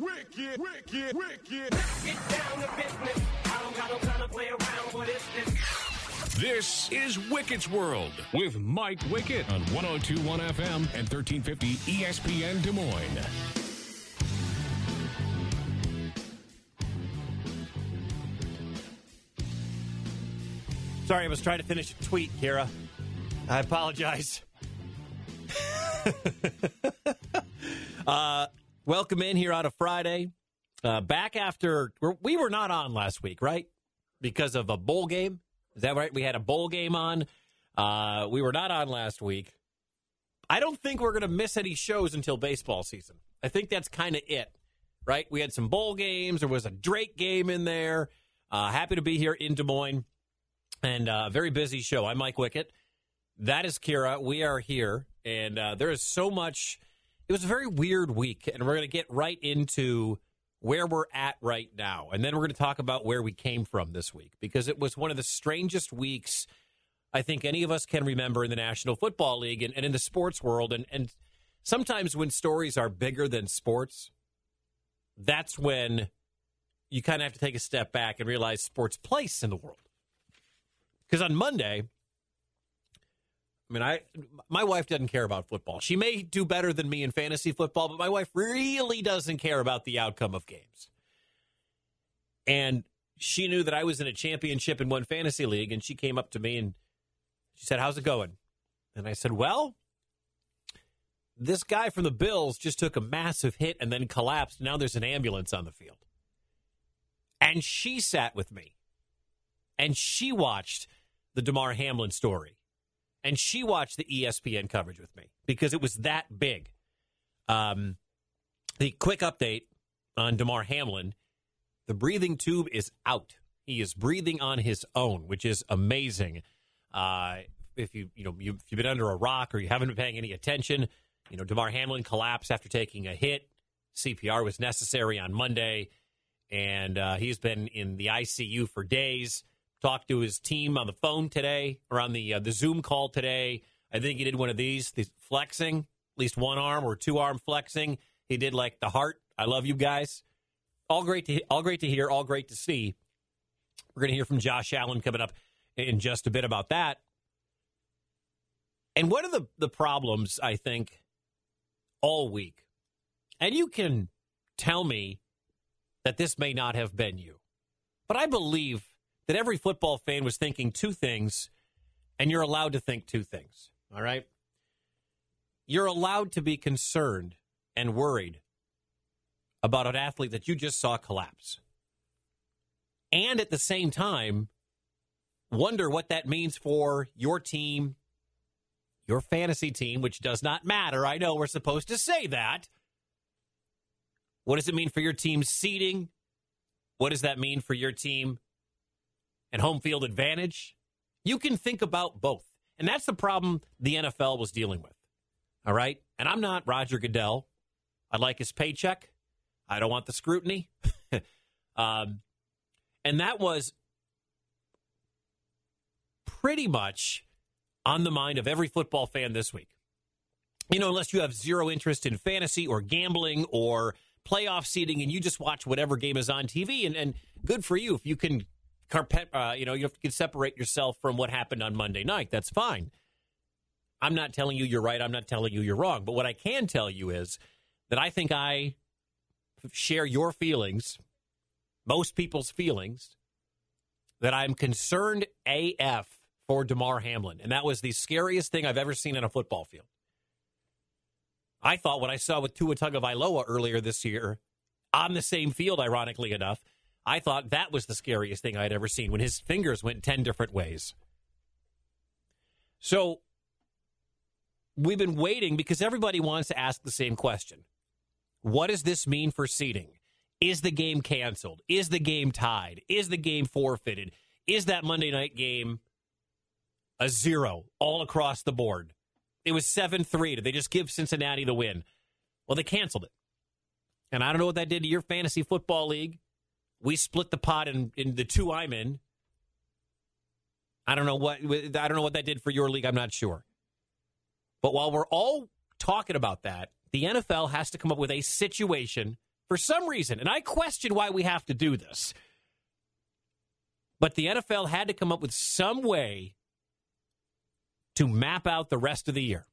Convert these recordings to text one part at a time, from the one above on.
wicked, wicked, wicked, wicked. Get down to business. I don't got no time to play around. What is this? This is Wicket's World with Mike Wicket on 1021 FM and 1350 ESPN Des Moines. Sorry, I was trying to finish a tweet, Kira. I apologize. uh, welcome in here on a Friday. Uh, back after we were not on last week, right? Because of a bowl game. Is that right? We had a bowl game on. Uh, we were not on last week. I don't think we're going to miss any shows until baseball season. I think that's kind of it, right? We had some bowl games. There was a Drake game in there. Uh, happy to be here in Des Moines and a uh, very busy show. I'm Mike Wicket. That is Kira. We are here, and uh, there is so much. It was a very weird week, and we're going to get right into where we're at right now. And then we're going to talk about where we came from this week because it was one of the strangest weeks I think any of us can remember in the National Football League and, and in the sports world. And, and sometimes when stories are bigger than sports, that's when you kind of have to take a step back and realize sports' place in the world. Because on Monday, I mean, I my wife doesn't care about football. She may do better than me in fantasy football, but my wife really doesn't care about the outcome of games. And she knew that I was in a championship in one fantasy league, and she came up to me and she said, "How's it going?" And I said, "Well." This guy from the Bills just took a massive hit and then collapsed. Now there's an ambulance on the field. And she sat with me and she watched the Damar Hamlin story. And she watched the ESPN coverage with me because it was that big. Um, the quick update on Damar Hamlin the breathing tube is out. He is breathing on his own, which is amazing. Uh, if you you know you, if you've been under a rock or you haven't been paying any attention, you know Damar Hamlin collapsed after taking a hit. CPR was necessary on Monday, and uh, he's been in the ICU for days talked to his team on the phone today or on the uh, the Zoom call today. I think he did one of these, the flexing, at least one arm or two arm flexing. He did like the heart. I love you guys. All great to all great to hear, all great to see. We're going to hear from Josh Allen coming up in just a bit about that. And one of the the problems I think all week, and you can tell me that this may not have been you, but I believe that every football fan was thinking two things, and you're allowed to think two things. All right? You're allowed to be concerned and worried about an athlete that you just saw collapse. And at the same time, wonder what that means for your team, your fantasy team, which does not matter. I know we're supposed to say that. What does it mean for your team's seeding? What does that mean for your team and home field advantage. You can think about both. And that's the problem the NFL was dealing with. All right. And I'm not Roger Goodell. I like his paycheck. I don't want the scrutiny. um, and that was pretty much on the mind of every football fan this week. You know, unless you have zero interest in fantasy or gambling or playoff seating and you just watch whatever game is on TV, and, and good for you if you can carpet, uh, you know, you can separate yourself from what happened on Monday night. That's fine. I'm not telling you you're right. I'm not telling you you're wrong. But what I can tell you is that I think I share your feelings, most people's feelings, that I'm concerned AF for Damar Hamlin. And that was the scariest thing I've ever seen on a football field. I thought what I saw with Tua Tagovailoa earlier this year on the same field, ironically enough, I thought that was the scariest thing I'd ever seen when his fingers went 10 different ways. So we've been waiting because everybody wants to ask the same question What does this mean for seeding? Is the game canceled? Is the game tied? Is the game forfeited? Is that Monday night game a zero all across the board? It was 7 3. Did they just give Cincinnati the win? Well, they canceled it. And I don't know what that did to your fantasy football league. We split the pot in, in the two I'm in. I don't know what I don't know what that did for your league. I'm not sure. But while we're all talking about that, the NFL has to come up with a situation for some reason, and I question why we have to do this, but the NFL had to come up with some way to map out the rest of the year.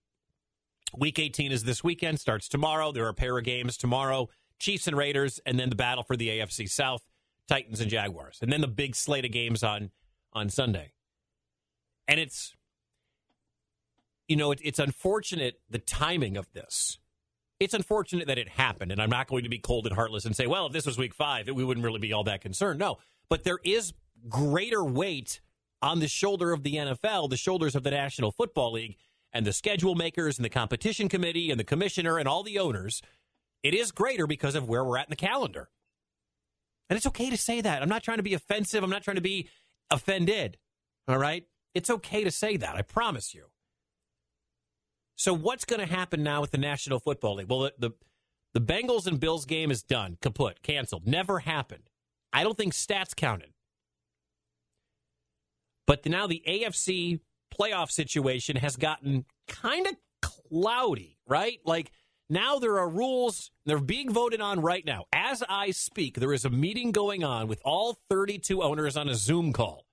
Week 18 is this weekend, starts tomorrow. There are a pair of games tomorrow Chiefs and Raiders, and then the battle for the AFC South, Titans and Jaguars. And then the big slate of games on, on Sunday. And it's, you know, it, it's unfortunate the timing of this. It's unfortunate that it happened. And I'm not going to be cold and heartless and say, well, if this was week five, we wouldn't really be all that concerned. No. But there is greater weight on the shoulder of the NFL, the shoulders of the National Football League, and the schedule makers and the competition committee and the commissioner and all the owners. It is greater because of where we're at in the calendar. And it's okay to say that. I'm not trying to be offensive. I'm not trying to be offended. All right? It's okay to say that. I promise you. So what's going to happen now with the National Football League? Well, the, the the Bengals and Bills game is done, kaput, canceled, never happened. I don't think stats counted. But now the AFC playoff situation has gotten kind of cloudy, right? Like now there are rules, they're being voted on right now. As I speak, there is a meeting going on with all 32 owners on a Zoom call,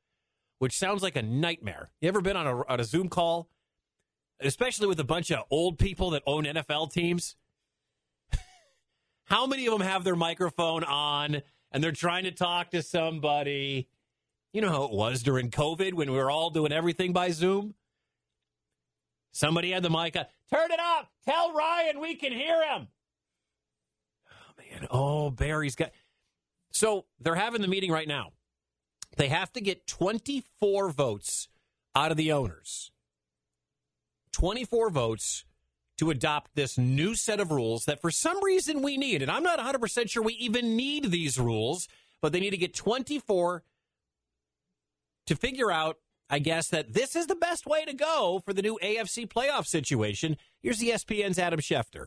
which sounds like a nightmare. You ever been on a, on a Zoom call? Especially with a bunch of old people that own NFL teams? How many of them have their microphone on and they're trying to talk to somebody? You know how it was during COVID when we were all doing everything by Zoom? Somebody had the mic. Turn it up. Tell Ryan we can hear him. Oh, man. Oh, Barry's got. So they're having the meeting right now. They have to get 24 votes out of the owners. 24 votes to adopt this new set of rules that for some reason we need. And I'm not 100% sure we even need these rules, but they need to get 24 to figure out, I guess, that this is the best way to go for the new AFC playoff situation. Here's ESPN's Adam Schefter.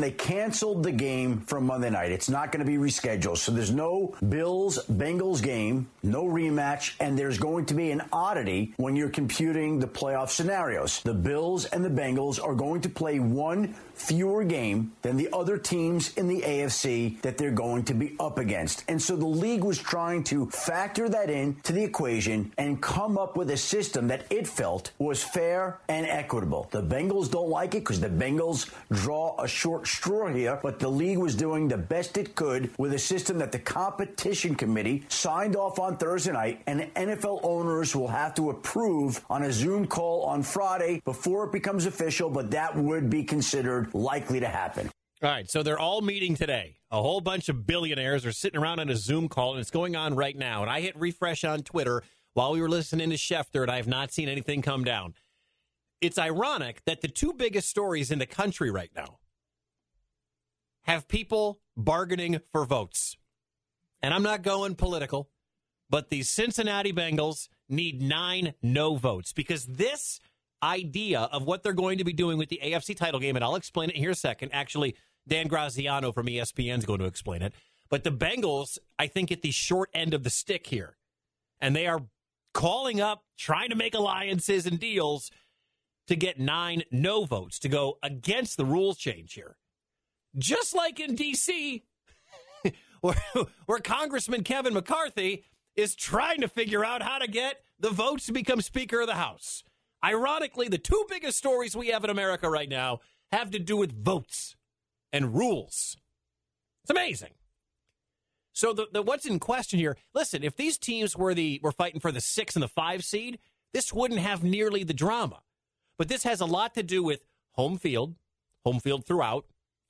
They canceled the game from Monday night. It's not going to be rescheduled. So there's no Bills Bengals game, no rematch, and there's going to be an oddity when you're computing the playoff scenarios. The Bills and the Bengals are going to play one fewer game than the other teams in the AFC that they're going to be up against. And so the league was trying to factor that in to the equation and come up with a system that it felt was fair and equitable. The Bengals don't like it because the Bengals draw a short straw here, but the league was doing the best it could with a system that the competition committee signed off on Thursday night, and NFL owners will have to approve on a Zoom call on Friday before it becomes official, but that would be considered likely to happen. All right, so they're all meeting today. A whole bunch of billionaires are sitting around on a Zoom call, and it's going on right now. And I hit refresh on Twitter while we were listening to Schefter, and I have not seen anything come down. It's ironic that the two biggest stories in the country right now have people bargaining for votes. And I'm not going political, but the Cincinnati Bengals need nine no votes because this idea of what they're going to be doing with the AFC title game, and I'll explain it here a second. Actually, Dan Graziano from ESPN is going to explain it. But the Bengals, I think, at the short end of the stick here. And they are calling up, trying to make alliances and deals to get nine no votes to go against the rules change here. Just like in D.C., where, where Congressman Kevin McCarthy is trying to figure out how to get the votes to become Speaker of the House. Ironically, the two biggest stories we have in America right now have to do with votes and rules. It's amazing. So the, the what's in question here? Listen, if these teams were the were fighting for the six and the five seed, this wouldn't have nearly the drama. But this has a lot to do with home field, home field throughout,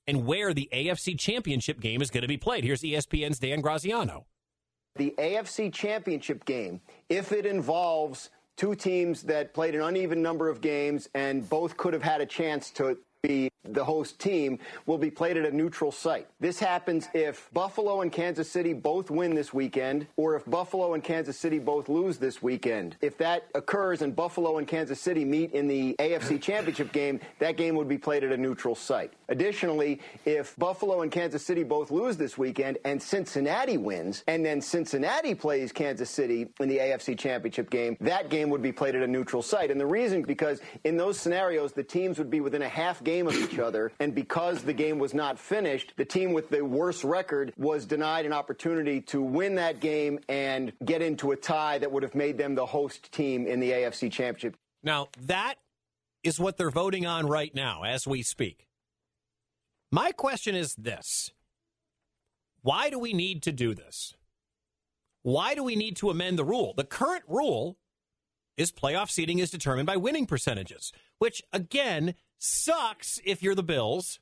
and where the AFC Championship game is going to be played. Here's ESPN's Dan Graziano. The AFC Championship game, if it involves two teams that played an uneven number of games and both could have had a chance to be the host team will be played at a neutral site. This happens if Buffalo and Kansas City both win this weekend, or if Buffalo and Kansas City both lose this weekend. If that occurs and Buffalo and Kansas City meet in the AFC Championship game, that game would be played at a neutral site. Additionally, if Buffalo and Kansas City both lose this weekend and Cincinnati wins, and then Cincinnati plays Kansas City in the AFC Championship game, that game would be played at a neutral site. And the reason, because in those scenarios, the teams would be within a half game of each each other. And because the game was not finished, the team with the worst record was denied an opportunity to win that game and get into a tie that would have made them the host team in the AFC Championship. Now, that is what they're voting on right now as we speak. My question is this Why do we need to do this? Why do we need to amend the rule? The current rule is playoff seeding is determined by winning percentages, which again sucks if you're the Bills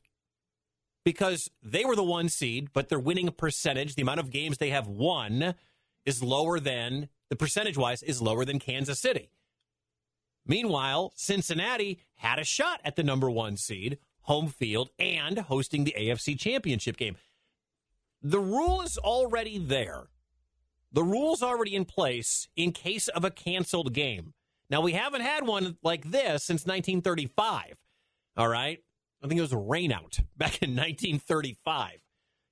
because they were the one seed, but their winning percentage, the amount of games they have won, is lower than the percentage wise is lower than Kansas City. Meanwhile, Cincinnati had a shot at the number one seed, home field, and hosting the AFC championship game. The rule is already there. The rule's already in place in case of a canceled game. Now, we haven't had one like this since 1935. All right. I think it was a rainout back in 1935. Can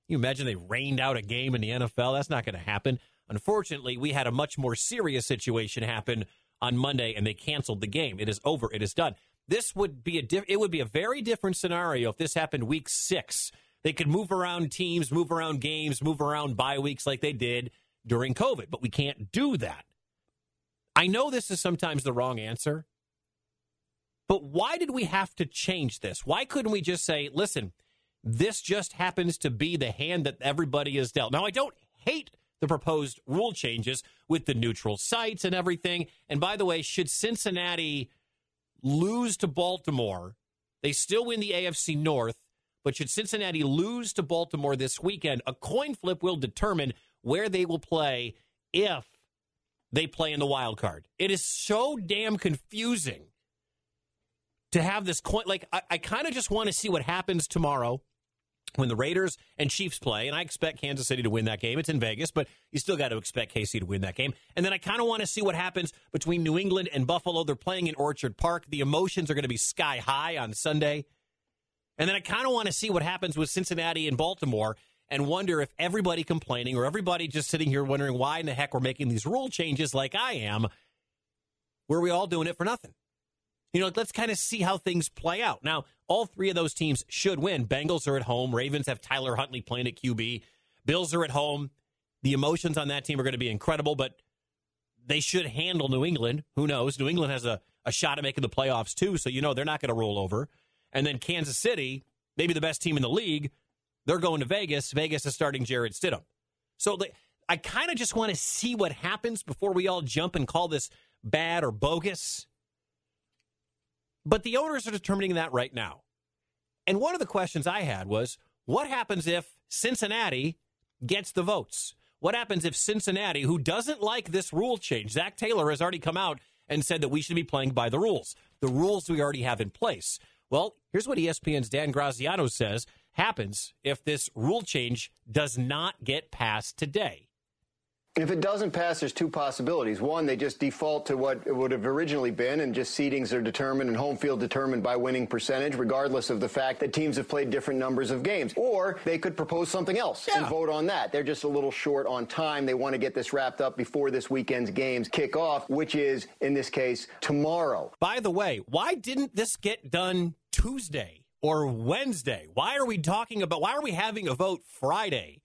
you imagine they rained out a game in the NFL? That's not going to happen. Unfortunately, we had a much more serious situation happen on Monday, and they canceled the game. It is over. It is done. This would be a diff- it would be a very different scenario if this happened week six. They could move around teams, move around games, move around bye weeks like they did during COVID, but we can't do that. I know this is sometimes the wrong answer, but why did we have to change this? Why couldn't we just say, listen, this just happens to be the hand that everybody is dealt? Now, I don't hate the proposed rule changes with the neutral sites and everything. And by the way, should Cincinnati lose to Baltimore, they still win the AFC North. But should Cincinnati lose to Baltimore this weekend, a coin flip will determine where they will play if they play in the wild card. It is so damn confusing to have this coin. Like, I, I kind of just want to see what happens tomorrow when the Raiders and Chiefs play, and I expect Kansas City to win that game. It's in Vegas, but you still got to expect KC to win that game. And then I kind of want to see what happens between New England and Buffalo. They're playing in Orchard Park. The emotions are going to be sky high on Sunday. And then I kind of want to see what happens with Cincinnati and Baltimore and wonder if everybody complaining or everybody just sitting here wondering why in the heck we're making these rule changes like I am, were we all doing it for nothing? You know, let's kind of see how things play out. Now, all three of those teams should win. Bengals are at home. Ravens have Tyler Huntley playing at QB. Bills are at home. The emotions on that team are going to be incredible, but they should handle New England. Who knows? New England has a, a shot at making the playoffs, too, so you know they're not going to roll over. And then Kansas City, maybe the best team in the league, they're going to Vegas. Vegas is starting Jarrett Stidham. So I kind of just want to see what happens before we all jump and call this bad or bogus. But the owners are determining that right now. And one of the questions I had was what happens if Cincinnati gets the votes? What happens if Cincinnati, who doesn't like this rule change, Zac Taylor has already come out and said that we should be playing by the rules, the rules we already have in place. Well, here's what ESPN's Dan Graziano says happens if this rule change does not get passed today. If it doesn't pass, there's two possibilities. One, they just default to what it would have originally been, and just seedings are determined and home field determined by winning percentage, regardless of the fact that teams have played different numbers of games. Or they could propose something else Yeah. and vote on that. They're just a little short on time. They want to get this wrapped up before this weekend's games kick off, which is, in this case, tomorrow. By the way, why didn't this get done Tuesday or Wednesday? Why are we talking about why are we having a vote Friday?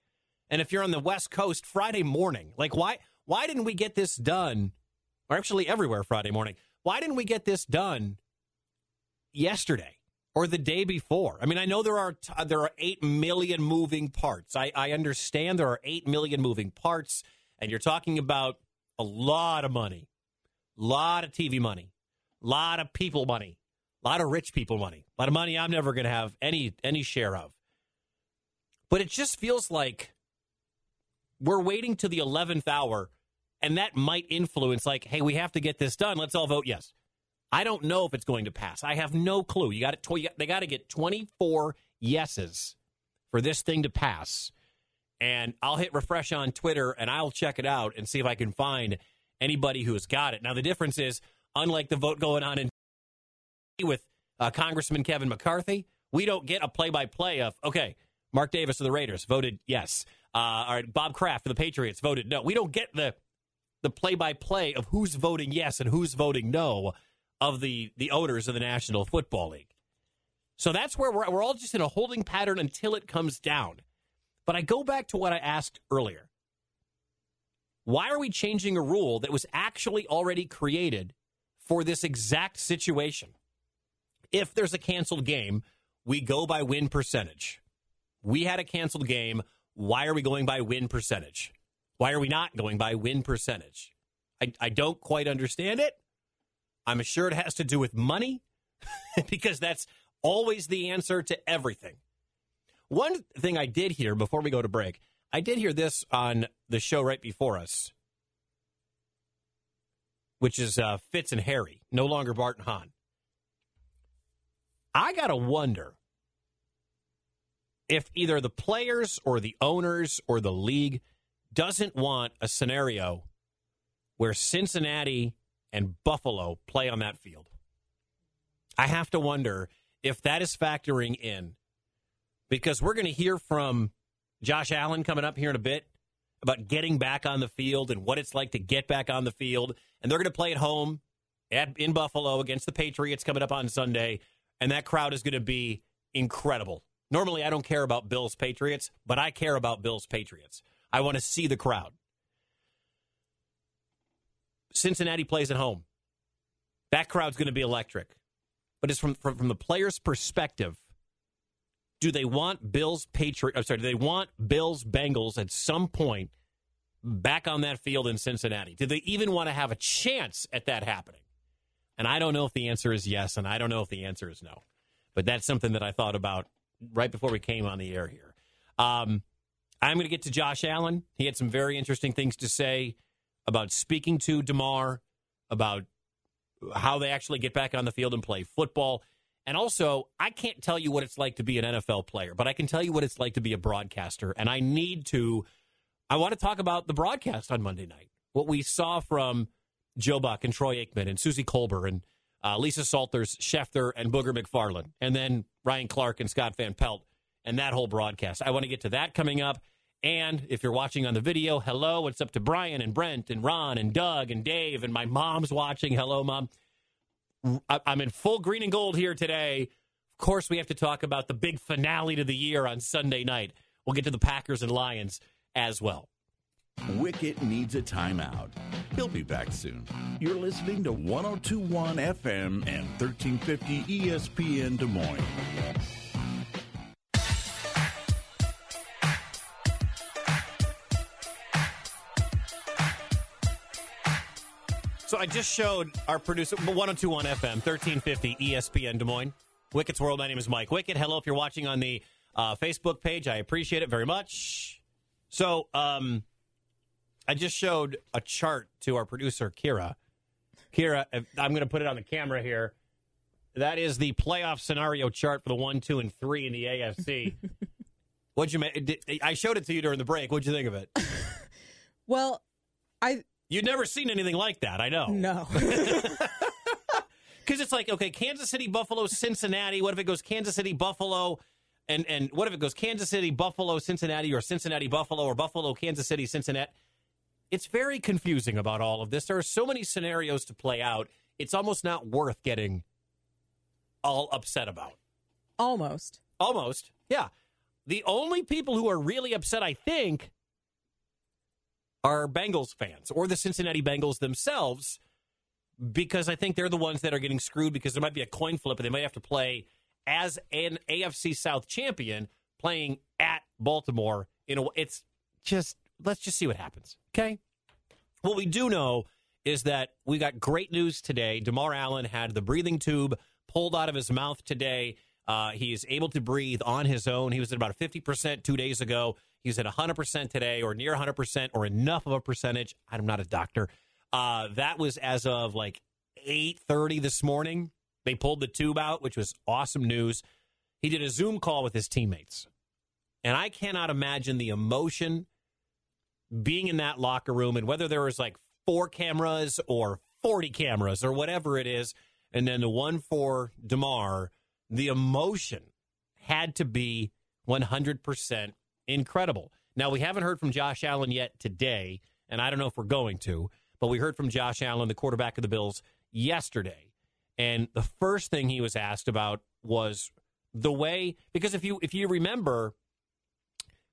And if you're on the West Coast, Friday morning. Like why why didn't we get this done? Or actually everywhere Friday morning. Why didn't we get this done yesterday or the day before? I mean, I know there are t- there are 8 million moving parts. I I understand there are 8 million moving parts and you're talking about a lot of money. a lot of TV money. a lot of people money. A lot of rich people money. A lot of money I'm never going to have any any share of. But it just feels like we're waiting to the 11th hour and that might influence like hey we have to get this done. Let's all vote yes. I don't know if it's going to pass. I have no clue. You got it they got to get 24 yeses for this thing to pass. And i'll hit refresh on twitter and i'll check it out and see if i can find anybody who has got it. Now the difference is unlike the vote going on in with uh, congressman kevin mccarthy we don't get a play-by-play of okay mark davis of the raiders voted yes uh, all right, Bob Kraft for the Patriots voted no. We don't get the the play by play of who's voting yes and who's voting no of the the owners of the National Football League. So that's where we're, we're all just in a holding pattern until it comes down. But I go back to what I asked earlier. Why are we changing a rule that was actually already created for this exact situation? If there's a canceled game, we go by win percentage. We had a canceled game. Why are we going by win percentage? Why are we not going by win percentage? I, I don't quite understand it. I'm sure it has to do with money because that's always the answer to everything. One thing I did hear before we go to break, I did hear this on the show right before us, which is uh, Fitz and Harry, no longer Bart and Hahn. I got to wonder if either the players or the owners or the league doesn't want a scenario where Cincinnati and Buffalo play on that field. I have to wonder if that is factoring in because we're going to hear from Josh Allen coming up here in a bit about getting back on the field and what it's like to get back on the field. And they're going to play at home at, in Buffalo against the Patriots coming up on Sunday. And that crowd is going to be incredible. Normally, I don't care about Bills Patriots, but I care about Bills Patriots. I want to see the crowd. Cincinnati plays at home. That crowd's going to be electric. But it's from, from, from the player's perspective. Do they want Bills Patriot? I'm sorry. Do they want Bills Bengals at some point back on that field in Cincinnati? Do they even want to have a chance at that happening? And I don't know if the answer is yes, and I don't know if the answer is no. But that's something that I thought about right before we came on the air here. Um, I'm going to get to Josh Allen. He had some very interesting things to say about speaking to Damar, about how they actually get back on the field and play football. And also, I can't tell you what it's like to be an NFL player, but I can tell you what it's like to be a broadcaster. And I need to, I want to talk about the broadcast on Monday night. What we saw from Joe Buck and Troy Aikman and Suzy Kolber and uh, Lisa Salters, Schefter, and Booger McFarland, and then Ryan Clark and Scott Van Pelt, and that whole broadcast. I want to get to that coming up. And if you're watching on the video, hello, it's up to Brian and Brent and Ron and Doug and Dave, and my mom's watching. Hello, mom. I'm in full green and gold here today. Of course, we have to talk about the big finale to the year on Sunday night. We'll get to the Packers and Lions as well. Wicket needs a timeout. He'll be back soon. You're listening to 1021 FM and 1350 ESPN Des Moines. So I just showed our producer, 1021 FM, 1350 ESPN Des Moines. Wicket's World. My name is Mike Wicket. Hello, if you're watching on the uh, Facebook page, I appreciate it very much. So, um, I just showed a chart to our producer, Kira. Kira, I'm going to put it on the camera here. That is the playoff scenario chart for the one, two, and three in the AFC. What'd you make? I showed it to you during the break. What'd you think of it? Well, I You'd never seen anything like that. I know. no. Because it's like, okay, Kansas City, Buffalo, Cincinnati. What if it goes Kansas City, Buffalo, and and what if it goes Kansas City, Buffalo, Cincinnati, or Cincinnati, Buffalo, or Buffalo, Kansas City, Cincinnati? It's very confusing about all of this. There are so many scenarios to play out. It's almost not worth getting all upset about. Almost. Almost, yeah. The only people who are really upset, I think, are Bengals fans or the Cincinnati Bengals themselves, because I think they're the ones that are getting screwed because there might be a coin flip and they might have to play as an AFC South champion playing at Baltimore. You know, it's just let's just see what happens. Okay. What we do know is that we got great news today. Damar Allen had the breathing tube pulled out of his mouth today. Uh, he is able to breathe on his own. He was at about 50% two days ago. He's at 100% today, or near 100%, or enough of a percentage. I'm not a doctor. Uh, that was as of like 8:30 this morning. They pulled the tube out, which was awesome news. He did a Zoom call with his teammates, and I cannot imagine the emotion being in that locker room and whether there was like four cameras or 40 cameras or whatever it is, and then the one for Damar, the emotion had to be 100% incredible. Now, we haven't heard from Josh Allen yet today, and I don't know if we're going to, but we heard from Josh Allen, the quarterback of the Bills, yesterday. And the first thing he was asked about was the way because if you if you remember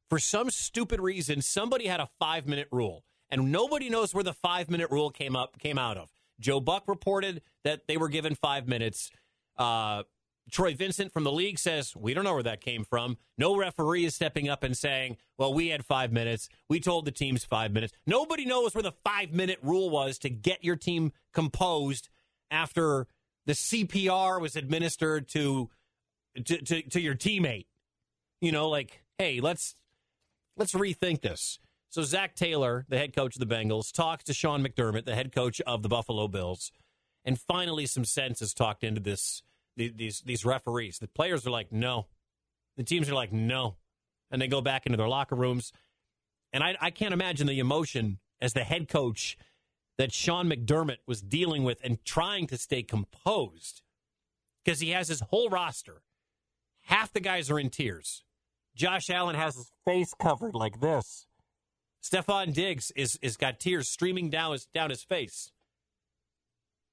for some stupid reason somebody had a 5 minute rule and nobody knows where the 5 minute rule came up came out of. Joe Buck reported that they were given 5 minutes. Uh Troy Vincent from the league says, We don't know where that came from. No referee is stepping up and saying, Well, we had five minutes. We told the teams five minutes. Nobody knows where the five minute rule was to get your team composed after the CPR was administered to to, to, to your teammate. You know, like, hey, let's let's rethink this. So Zac Taylor, the head coach of the Bengals, talks to Sean McDermott, the head coach of the Buffalo Bills, and finally some sense is talked into this these these referees. The players are like, no. The teams are like, no. And they go back into their locker rooms. And I, I can't imagine the emotion as the head coach that Sean McDermott was dealing with and trying to stay composed because he has his whole roster. Half the guys are in tears. Josh Allen has his face covered like this. Stefon Diggs is is got tears streaming down his down his face.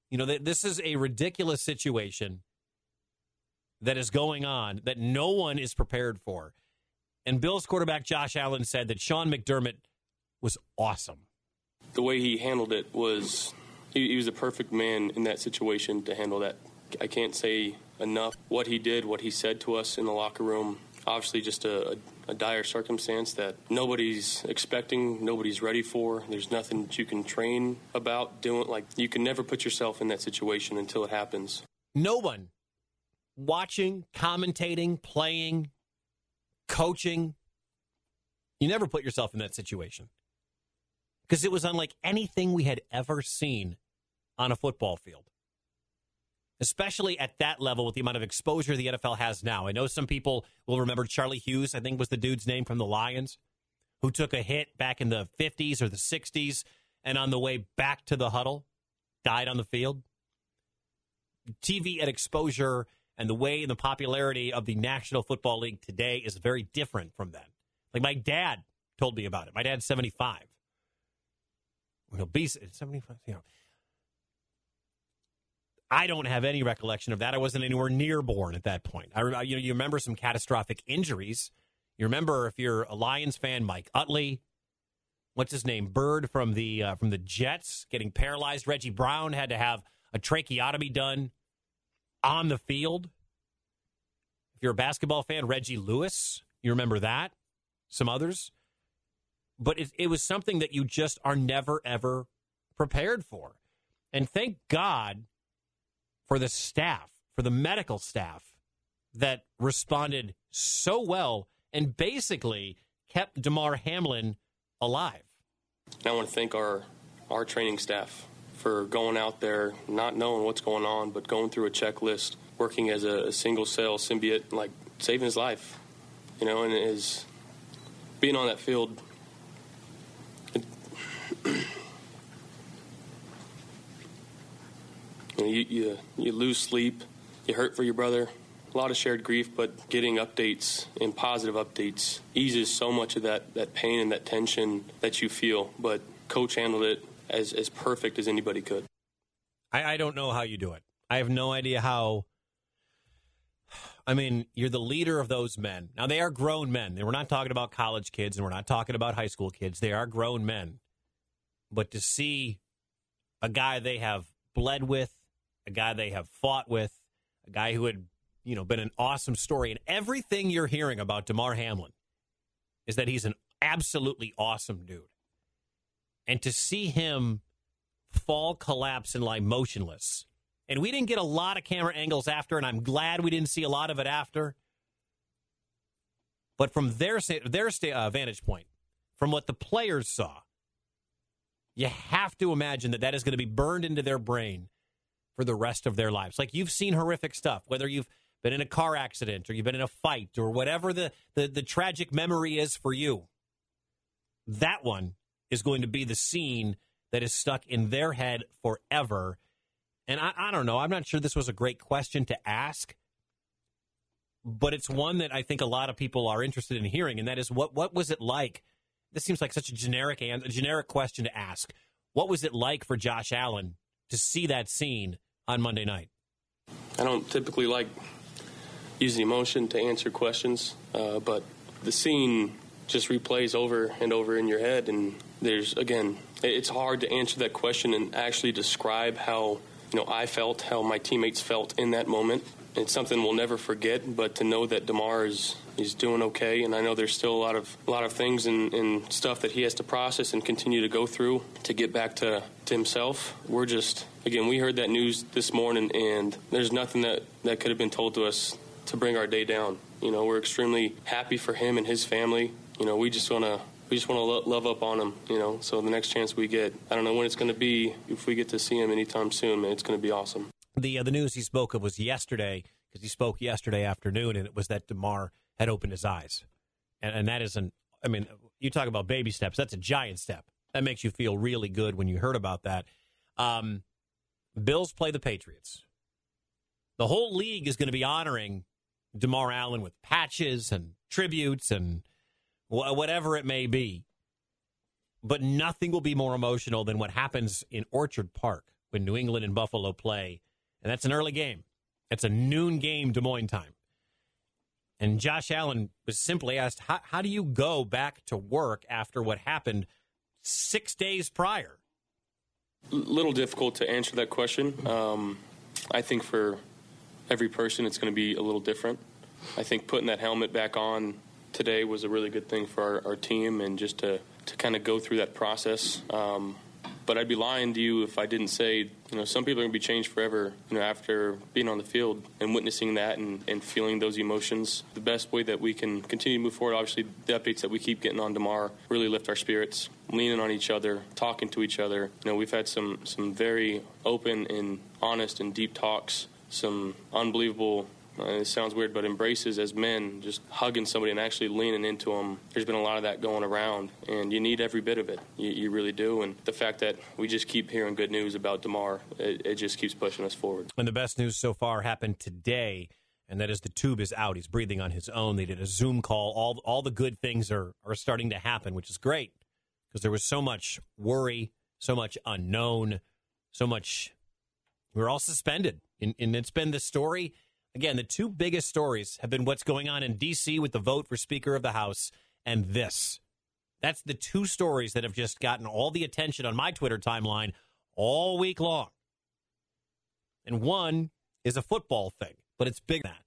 You know, this is a ridiculous situation that is going on that no one is prepared for. And Bills quarterback Josh Allen said that Sean McDermott was awesome. The way he handled it was he, he was a perfect man in that situation to handle that. I can't say enough what he did, what he said to us in the locker room. Obviously, just a, a, dire circumstance that nobody's expecting, nobody's ready for. There's nothing that you can train about doing. Like, you can never put yourself in that situation until it happens. No one watching, commentating, playing, coaching. You never put yourself in that situation because it was unlike anything we had ever seen on a football field, especially at that level with the amount of exposure the NFL has now. I know some people will remember Charlie Hughes, I think was the dude's name from the Lions, who took a hit back in the 50s or the 60s and on the way back to the huddle died on the field. TV and exposure and the way and the popularity of the National Football League today is very different from then. Like my dad told me about it. My dad's 75. He'll be 75, you know. I don't have any recollection of that. I wasn't anywhere near born at that point. I, you know, you remember some catastrophic injuries. You remember if you're a Lions fan, Mike Utley, what's his name, Byrd from the uh, from the Jets, getting paralyzed. Reggie Brown had to have a tracheotomy done on the field. If you're a basketball fan, Reggie Lewis, you remember that. Some others. But it, it was something that you just are never, ever prepared for. And thank God for the staff, for the medical staff that responded so well and basically kept Damar Hamlin alive. I want to thank our our training staff for going out there, not knowing what's going on, but going through a checklist, working as a, a single cell symbiote, like saving his life, you know, and is being on that field. It, you, you, you lose sleep, you hurt for your brother, a lot of shared grief, but getting updates and positive updates eases so much of that, that pain and that tension that you feel. But coach handled it as as perfect as anybody could. I, I don't know how you do it. I have no idea how. I mean, you're the leader of those men. Now they are grown men. We're not talking about college kids, and we're not talking about high school kids. They are grown men. But to see a guy they have bled with, a guy they have fought with, a guy who had, you know, been an awesome story, and everything you're hearing about Damar Hamlin is that he's an absolutely awesome dude and to see him fall, collapse, and lie motionless. And we didn't get a lot of camera angles after, and I'm glad we didn't see a lot of it after. But from their their uh, vantage point, from what the players saw, you have to imagine that that is going to be burned into their brain for the rest of their lives. Like you've seen horrific stuff, whether you've been in a car accident or you've been in a fight or whatever the, the, the tragic memory is for you. That one is going to be the scene that is stuck in their head forever. And I, I don't know. I'm not sure this was a great question to ask, but it's one that I think a lot of people are interested in hearing, and that is what what was it like? This seems like such a generic a generic question to ask. What was it like for Josh Allen to see that scene on Monday night? I don't typically like using emotion to answer questions, uh, but the scene just replays over and over in your head, and there's again, it's hard to answer that question and actually describe how you know I felt, how my teammates felt in that moment. It's something we'll never forget, but to know that Damar is he's doing okay, and I know there's still a lot of a lot of things and, and stuff that he has to process and continue to go through to get back to, to himself. We're just again, we heard that news this morning, and there's nothing that that could have been told to us to bring our day down. You know, we're extremely happy for him and his family. You know, we just want to we just want to lo- love up on him. You know, so the next chance we get, I don't know when it's going to be. If we get to see him anytime soon, man, it's going to be awesome. The uh, the news he spoke of was yesterday because he spoke yesterday afternoon, and it was that Damar had opened his eyes, and, and that isn't. I mean, you talk about baby steps. That's a giant step. That makes you feel really good when you heard about that. Um, Bills play the Patriots. The whole league is going to be honoring Damar Allen with patches and tributes and wh- whatever it may be. But nothing will be more emotional than what happens in Orchard Park when New England and Buffalo play. And that's an early game. It's a noon game, Des Moines time. And Josh Allen was simply asked, how, how do you go back to work after what happened six days prior? A little difficult to answer that question. Um, I think for every person, it's going to be a little different. I think putting that helmet back on today was a really good thing for our, our team and just to, to kind of go through that process. Um, but I'd be lying to you if I didn't say, you know, some people are going to be changed forever, you know, after being on the field and witnessing that and, and feeling those emotions. The best way that we can continue to move forward, obviously, the updates that we keep getting on Damar really lift our spirits, leaning on each other, talking to each other. You know, we've had some, some very open and honest and deep talks, some unbelievable uh, it sounds weird, but embraces as men, just hugging somebody and actually leaning into them. There's been a lot of that going around, and you need every bit of it. You, you really do. And the fact that we just keep hearing good news about Damar, it, it just keeps pushing us forward. And the best news so far happened today, and that is the tube is out. He's breathing on his own. They did a Zoom call. All all the good things are are starting to happen, which is great because there was so much worry, so much unknown, so much. We're all suspended, and, and it's been the story Again, the two biggest stories have been what's going on in D.C. with the vote for Speaker of the House and this. That's the two stories that have just gotten all the attention on my Twitter timeline all week long. And one is a football thing, but it's big that.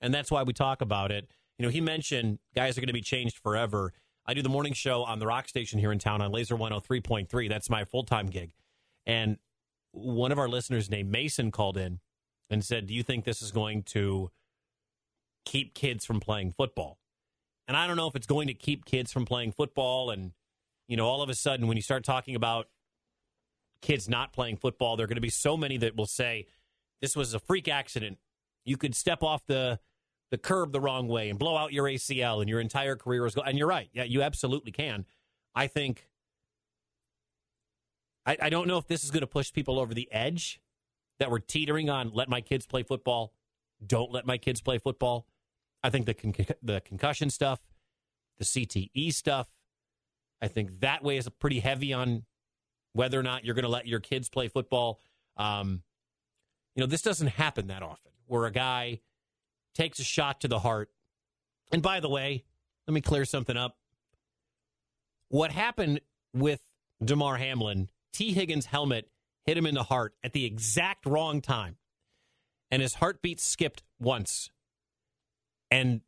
And that's why we talk about it. You know, he mentioned guys are going to be changed forever. I do the morning show on the rock station here in town on Lazer 103.3. That's my full time gig. And one of our listeners named Mason called in and said, Do you think this is going to keep kids from playing football? And I don't know if it's going to keep kids from playing football. And, you know, all of a sudden, when you start talking about kids not playing football, there are going to be so many that will say, This was a freak accident. You could step off the the curb the wrong way and blow out your ACL and your entire career is going. And you're right. Yeah, you absolutely can. I think. I, I don't know if this is going to push people over the edge that were teetering on let my kids play football, don't let my kids play football. I think the con- the concussion stuff, the CTE stuff, I think that way is pretty heavy on whether or not you're going to let your kids play football. Um, you know, this doesn't happen that often where a guy takes a shot to the heart. And by the way, let me clear something up. What happened with Damar Hamlin, Tee Higgins' helmet hit him in the heart at the exact wrong time. And his heartbeat skipped once. And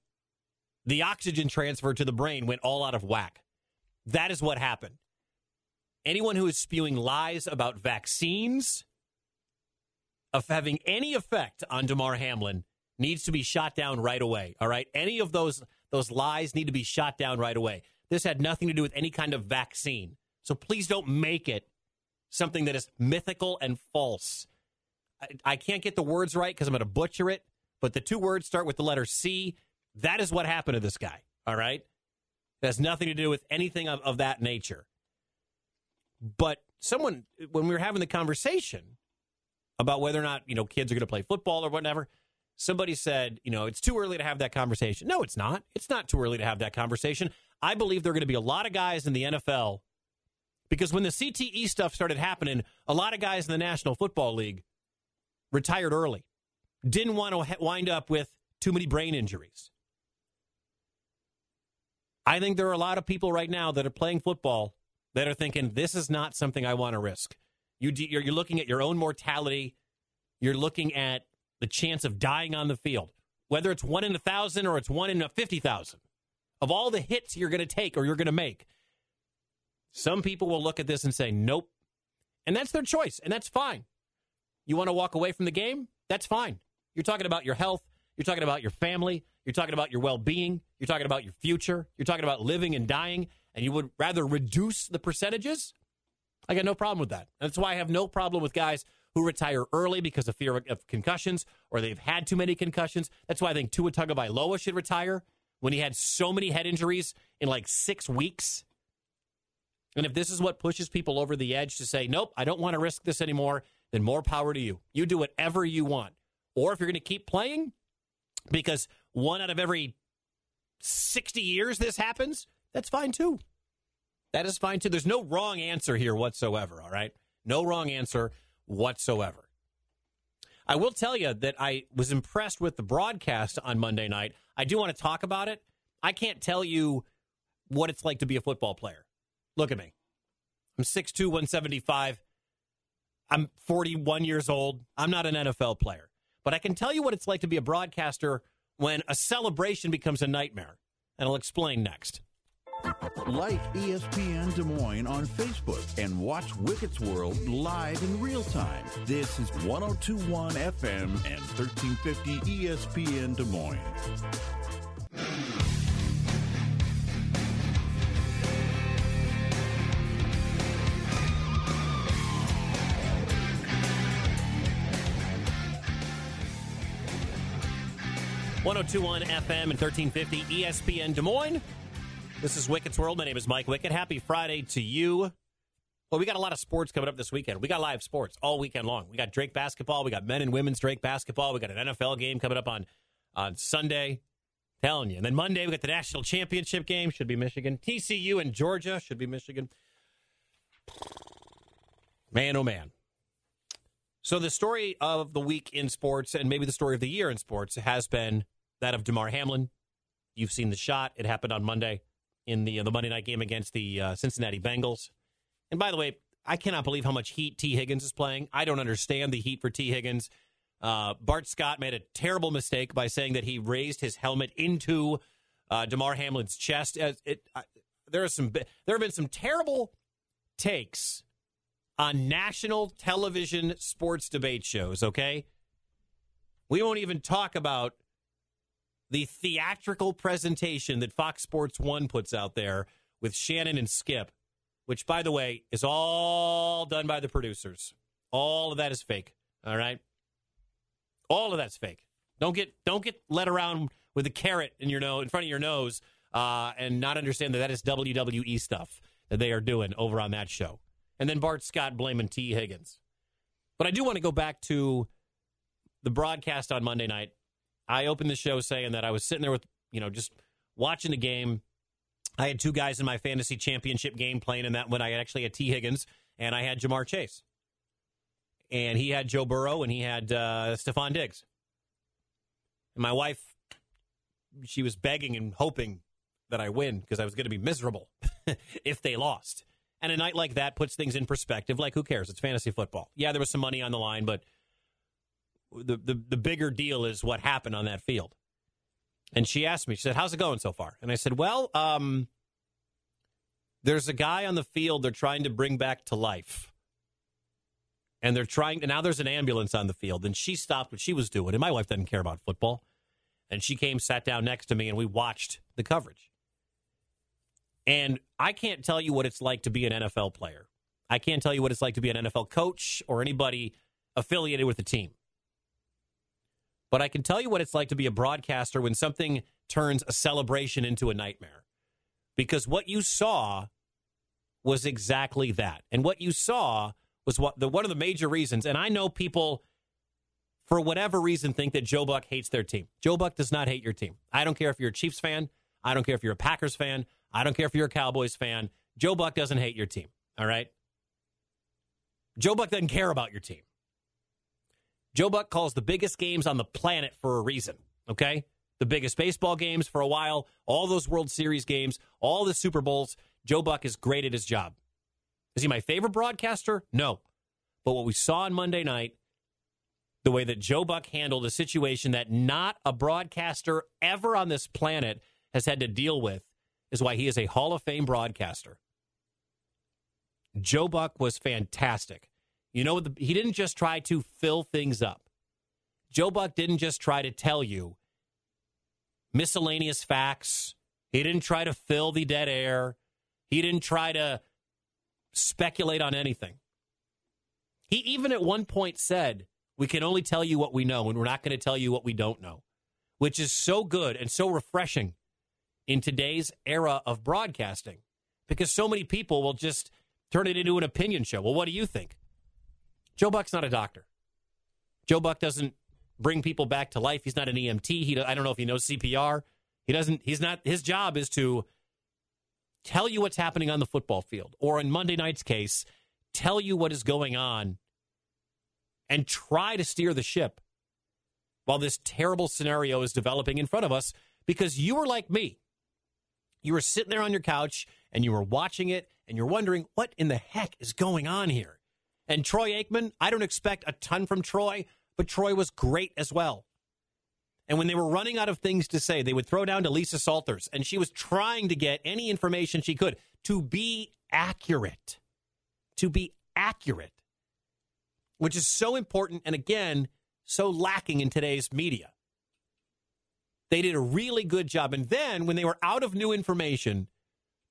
the oxygen transfer to the brain went all out of whack. That is what happened. Anyone who is spewing lies about vaccines, of having any effect on Damar Hamlin, needs to be shot down right away. All right. Any of those those lies need to be shot down right away. This had nothing to do with any kind of vaccine. So please don't make it something that is mythical and false. I, I can't get the words right because I'm going to butcher it, but the two words start with the letter C. That is what happened to this guy. All right. It has nothing to do with anything of, of that nature. But someone, when we were having the conversation about whether or not, you know, kids are going to play football or whatever, somebody said, you know, it's too early to have that conversation. No, it's not. It's not too early to have that conversation. I believe there are going to be a lot of guys in the NFL because when the CTE stuff started happening, a lot of guys in the National Football League retired early. Didn't want to wind up with too many brain injuries. I think there are a lot of people right now that are playing football that are thinking this is not something I want to risk. You you're, looking at your own mortality. You're looking at the chance of dying on the field, whether it's one in a thousand or it's one in a fifty thousand. Of all the hits you're going to take or you're going to make, some people will look at this and say, "Nope," and that's their choice, and that's fine. You want to walk away from the game? That's fine. You're talking about your health. You're talking about your family. You're talking about your well being. You're talking about your future. You're talking about living and dying. And you would rather reduce the percentages? I got no problem with that. That's why I have no problem with guys who retire early because of fear of, concussions or they've had too many concussions. That's why I think Tua Tagovailoa should retire when he had so many head injuries in like six weeks. And if this is what pushes people over the edge to say, nope, I don't want to risk this anymore, then more power to you. You do whatever you want. Or if you're going to keep playing, because one out of every 60 years this happens, that's fine too. That is fine too. There's no wrong answer here whatsoever, all right? No wrong answer whatsoever. I will tell you that I was impressed with the broadcast on Monday night. I do want to talk about it. I can't tell you what it's like to be a football player. Look at me. I'm 6'2, 175. I'm 41 years old. I'm not an NFL player. But I can tell you what it's like to be a broadcaster when a celebration becomes a nightmare. And I'll explain next. Like ESPN Des Moines on Facebook and watch Wicket's World live in real time. This is 1021 FM and 1350 ESPN Des Moines. One zero two one FM and 1350 ESPN Des Moines. This is Wicket's World. My name is Mike Wicket. Happy Friday to you. Well, we got a lot of sports coming up this weekend. We got live sports all weekend long. We got Drake basketball. We got men and women's Drake basketball. We got an NFL game coming up on on Sunday. Telling you. And then Monday we got the national championship game. Should be Michigan. TCU and Georgia should be Michigan. Man, oh man. So the story of the week in sports, and maybe the story of the year in sports, has been that of Damar Hamlin. You've seen the shot. It happened on Monday in the uh, the Monday night game against the uh, Cincinnati Bengals. And by the way, I cannot believe how much heat Tee Higgins is playing. I don't understand the heat for Tee Higgins. Uh, Bart Scott made a terrible mistake by saying that he raised his helmet into uh, Damar Hamlin's chest. As it, there are some, there have been some terrible takes on national television sports debate shows. Okay, we won't even talk about the theatrical presentation that Fox Sports One puts out there with Shannon and Skip, which, by the way, is all done by the producers. All of that is fake. All right, all of that's fake. Don't get don't get led around with a carrot in your nose in front of your nose uh, and not understand that that is WWE stuff that they are doing over on that show. And then Bart Scott blaming Tee Higgins. But I do want to go back to the broadcast on Monday night. I opened the show saying that I was sitting there with, you know, just watching the game. I had two guys in my fantasy championship game playing in that one. I actually had Tee Higgins and I had Ja'Marr Chase. And he had Joe Burrow and he had uh, Stefon Diggs. And my wife, she was begging and hoping that I win because I was going to be miserable if they lost. And a night like that puts things in perspective. Like, who cares? It's fantasy football. Yeah, there was some money on the line, but the, the, the bigger deal is what happened on that field. And she asked me, she said, How's it going so far? And I said, Well, um, there's a guy on the field they're trying to bring back to life. And they're trying, and now there's an ambulance on the field. And she stopped what she was doing. And my wife doesn't care about football. And she came, sat down next to me, and we watched the coverage. And I can't tell you what it's like to be an NFL player. I can't tell you what it's like to be an NFL coach or anybody affiliated with the team. But I can tell you what it's like to be a broadcaster when something turns a celebration into a nightmare. Because what you saw was exactly that. And what you saw was what the one of the major reasons, and I know people for whatever reason think that Joe Buck hates their team. Joe Buck does not hate your team. I don't care if you're a Chiefs fan, I don't care if you're a Packers fan, I don't care if you're a Cowboys fan. Joe Buck doesn't hate your team. All right? Joe Buck doesn't care about your team. Joe Buck calls the biggest games on the planet for a reason. Okay? The biggest baseball games for a while, all those World Series games, all the Super Bowls. Joe Buck is great at his job. Is he my favorite broadcaster? No. But what we saw on Monday night, the way that Joe Buck handled a situation that not a broadcaster ever on this planet has had to deal with, is why he is a Hall of Fame broadcaster. Joe Buck was fantastic. You know, the, he didn't just try to fill things up. Joe Buck didn't just try to tell you miscellaneous facts. He didn't try to fill the dead air. He didn't try to speculate on anything. He even at one point said, We can only tell you what we know, and we're not going to tell you what we don't know, which is so good and so refreshing in today's era of broadcasting because so many people will just turn it into an opinion show. Well, what do you think? Joe Buck's not a doctor. Joe Buck doesn't bring people back to life. He's not an EMT. He I don't know if he knows CPR. He doesn't he's not his job is to tell you what's happening on the football field or in Monday night's case, tell you what is going on and try to steer the ship while this terrible scenario is developing in front of us because you were like me. You were sitting there on your couch and you were watching it and you're wondering what in the heck is going on here. And Troy Aikman, I don't expect a ton from Troy, but Troy was great as well. And when they were running out of things to say, they would throw down to Lisa Salters, and she was trying to get any information she could to be accurate. To be accurate, which is so important and again, so lacking in today's media. They did a really good job. And then when they were out of new information,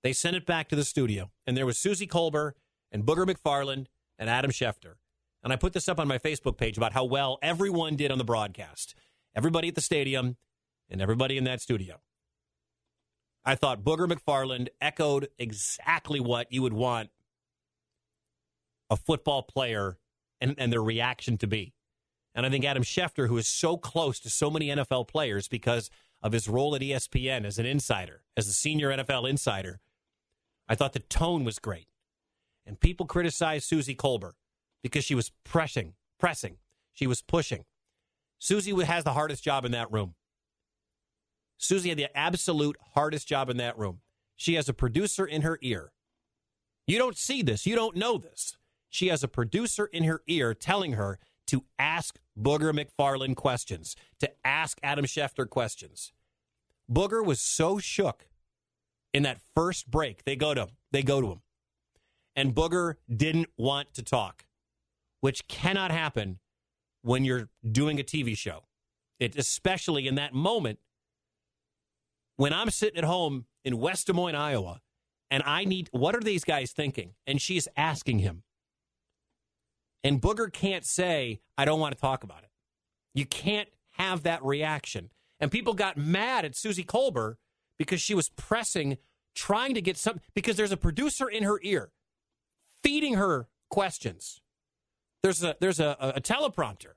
they sent it back to the studio. And there was Suzy Kolber and Booger McFarland and Adam Schefter. And I put this up on my Facebook page about how well everyone did on the broadcast. Everybody at the stadium and everybody in that studio. I thought Booger McFarland echoed exactly what you would want a football player and, and their reaction to be. And I think Adam Schefter, who is so close to so many NFL players because of his role at ESPN as an insider, as a senior NFL insider, I thought the tone was great. And people criticized Suzy Kolber because she was pressing, pressing. She was pushing. Suzy has the hardest job in that room. Suzy had the absolute hardest job in that room. She has a producer in her ear. You don't see this. You don't know this. She has a producer in her ear telling her to ask Booger McFarland questions, to ask Adam Schefter questions. Booger was so shook in that first break. They go to him. They go to him. And Booger didn't want to talk, which cannot happen when you're doing a TV show. It especially in that moment when I'm sitting at home in West Des Moines, Iowa, and I need what are these guys thinking? And she's asking him. And Booger can't say, I don't want to talk about it. You can't have that reaction. And people got mad at Suzy Kolber because she was pressing, trying to get something, because there's a producer in her ear feeding her questions. There's a there's a, a teleprompter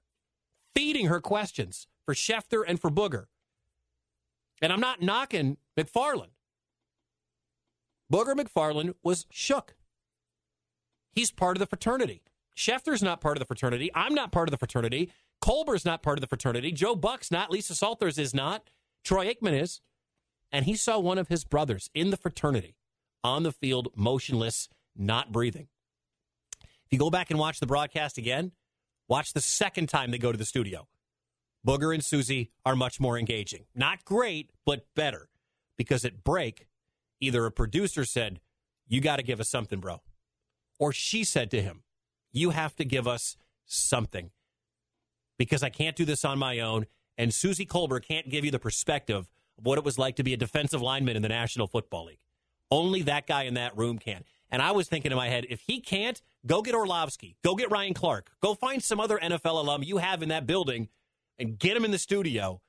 feeding her questions for Schefter and for Booger. And I'm not knocking McFarland. Booger McFarland was shook. He's part of the fraternity. Schefter's not part of the fraternity. I'm not part of the fraternity. Kolber's not part of the fraternity. Joe Buck's not. Lisa Salters is not. Troy Aikman is. And he saw one of his brothers in the fraternity on the field, motionless, not breathing. If you go back and watch the broadcast again, watch the second time they go to the studio. Booger and Suzy are much more engaging. Not great, but better. Because at break, either a producer said, You got to give us something, bro. Or she said to him, You have to give us something. Because I can't do this on my own. And Suzy Kolber can't give you the perspective of what it was like to be a defensive lineman in the National Football League. Only that guy in that room can. And I was thinking in my head, if he can't, go get Orlovsky, go get Ryan Clark, go find some other NFL alum you have in that building and get him in the studio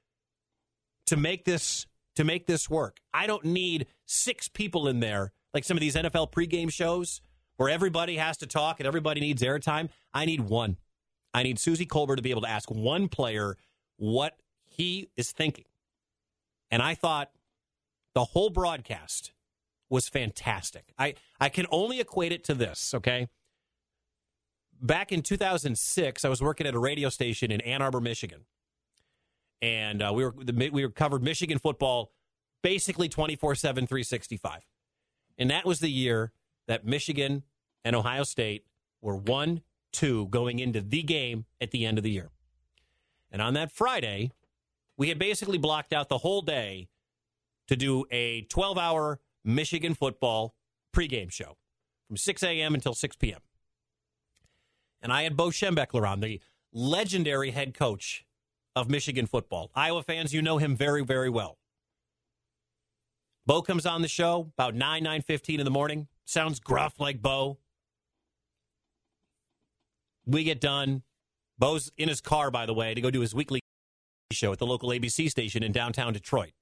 to make this to make this work. I don't need six people in there like some of these NFL pregame shows where everybody has to talk and everybody needs airtime. I need one. I need Suzy Kolber to be able to ask one player what he is thinking. And I thought the whole broadcast was fantastic. I, I can only equate it to this, okay? Back in 2006, I was working at a radio station in Ann Arbor, Michigan. and uh, we were we were covered Michigan football basically 24 7, 365. And that was the year that Michigan and Ohio State were 1 2 going into the game at the end of the year. And on that Friday, we had basically blocked out the whole day to do a 12 hour Michigan football pregame show from 6 a.m. until 6 p.m. And I had Bo Schembechler on, the legendary head coach of Michigan football. Iowa fans, you know him very, very well. Bo comes on the show about 9, 9.15 in the morning. Sounds gruff like Bo. We get done. Bo's in his car, by the way, to go do his weekly show at the local ABC station in downtown Detroit.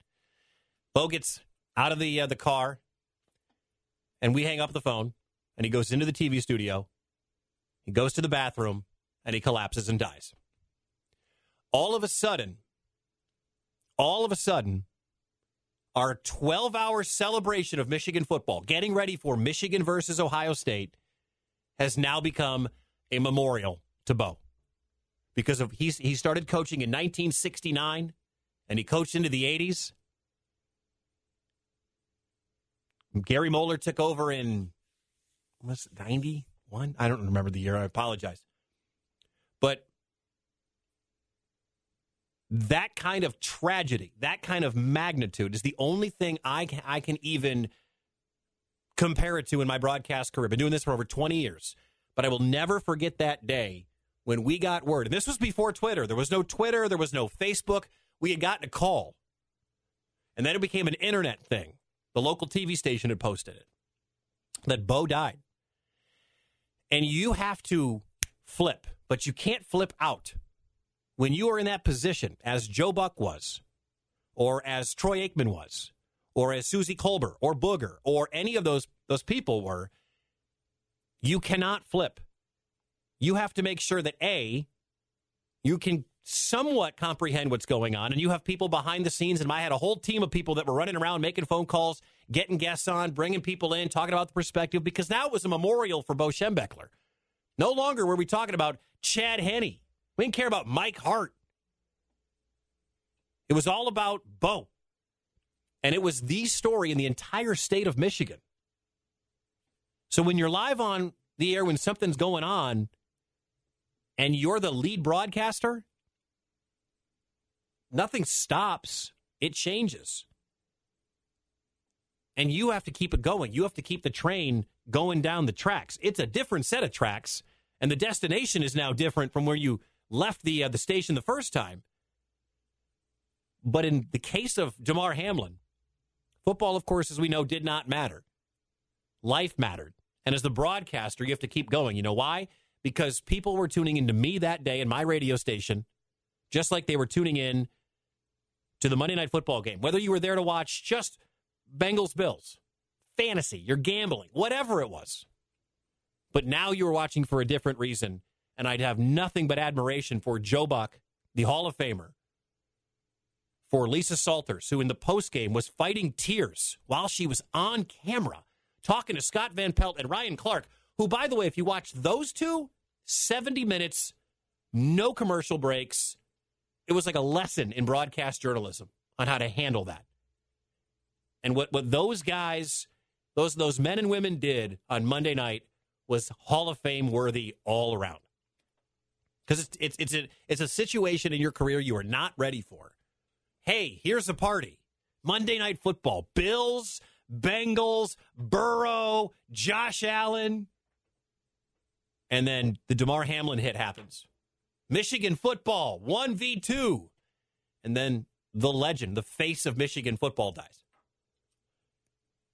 Bo gets out of the uh, the car, and we hang up the phone, and he goes into the TV studio. He goes to the bathroom, and he collapses and dies. All of a sudden, all of a sudden, our 12 hour celebration of Michigan football, getting ready for Michigan versus Ohio State, has now become a memorial to Bo. Because of he's, he started coaching in 1969 and he coached into the 80s. Gary Moeller took over in was it 91? I don't remember the year. I apologize. But that kind of tragedy, that kind of magnitude is the only thing I can, I can even compare it to in my broadcast career. I've been doing this for over 20 years, but I will never forget that day when we got word. And this was before Twitter. There was no Twitter, there was no Facebook. We had gotten a call. And then it became an internet thing. The local TV station had posted it that Bo died. And you have to flip, but you can't flip out when you are in that position, as Joe Buck was, or as Troy Aikman was, or as Suzy Kolber, or Booger, or any of those those people were, you cannot flip. You have to make sure that a you can somewhat comprehend what's going on, and you have people behind the scenes. And I had a whole team of people that were running around making phone calls, getting guests on, bringing people in, talking about the perspective, because now it was a memorial for Bo Schembechler. No longer were we talking about Chad Henne. we didn't care about Mike Hart. It was all about Bo. And it was the story in the entire state of Michigan. So when you're live on the air when something's going on and you're the lead broadcaster, nothing stops, it changes. And you have to keep it going. You have to keep the train going down the tracks. It's a different set of tracks, and the destination is now different from where you left the uh, the station the first time. But in the case of Damar Hamlin, football, of course, as we know, did not matter. Life mattered. And as the broadcaster, you have to keep going. You know why? Because people were tuning into me that day in my radio station, just like they were tuning in to the Monday Night Football game. Whether you were there to watch just Bengals Bills, fantasy, you're gambling, whatever it was. But now you were watching for a different reason and I'd have nothing but admiration for Joe Buck, the Hall of Famer, for Lisa Salters, who in the postgame was fighting tears while she was on camera talking to Scott Van Pelt and Ryan Clark, who, by the way, if you watch those two, 70 minutes, no commercial breaks. It was like a lesson in broadcast journalism on how to handle that. And what, what those guys, those those men and women did on Monday night was Hall of Fame worthy all around because it's it's it's a it's a situation in your career you are not ready for. Hey, here's a party. Monday Night Football. Bills, Bengals, Burrow, Josh Allen. And then the Damar Hamlin hit happens. Michigan football, 1v2. And then the legend, the face of Michigan football dies.